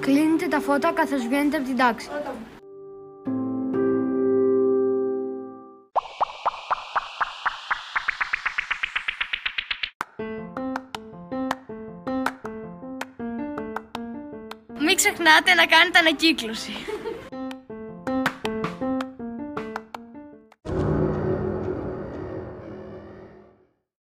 Κλείνετε τα φώτα καθώς βγαίνετε από την τάξη. Μην ξεχνάτε να κάνετε ανακύκλωση.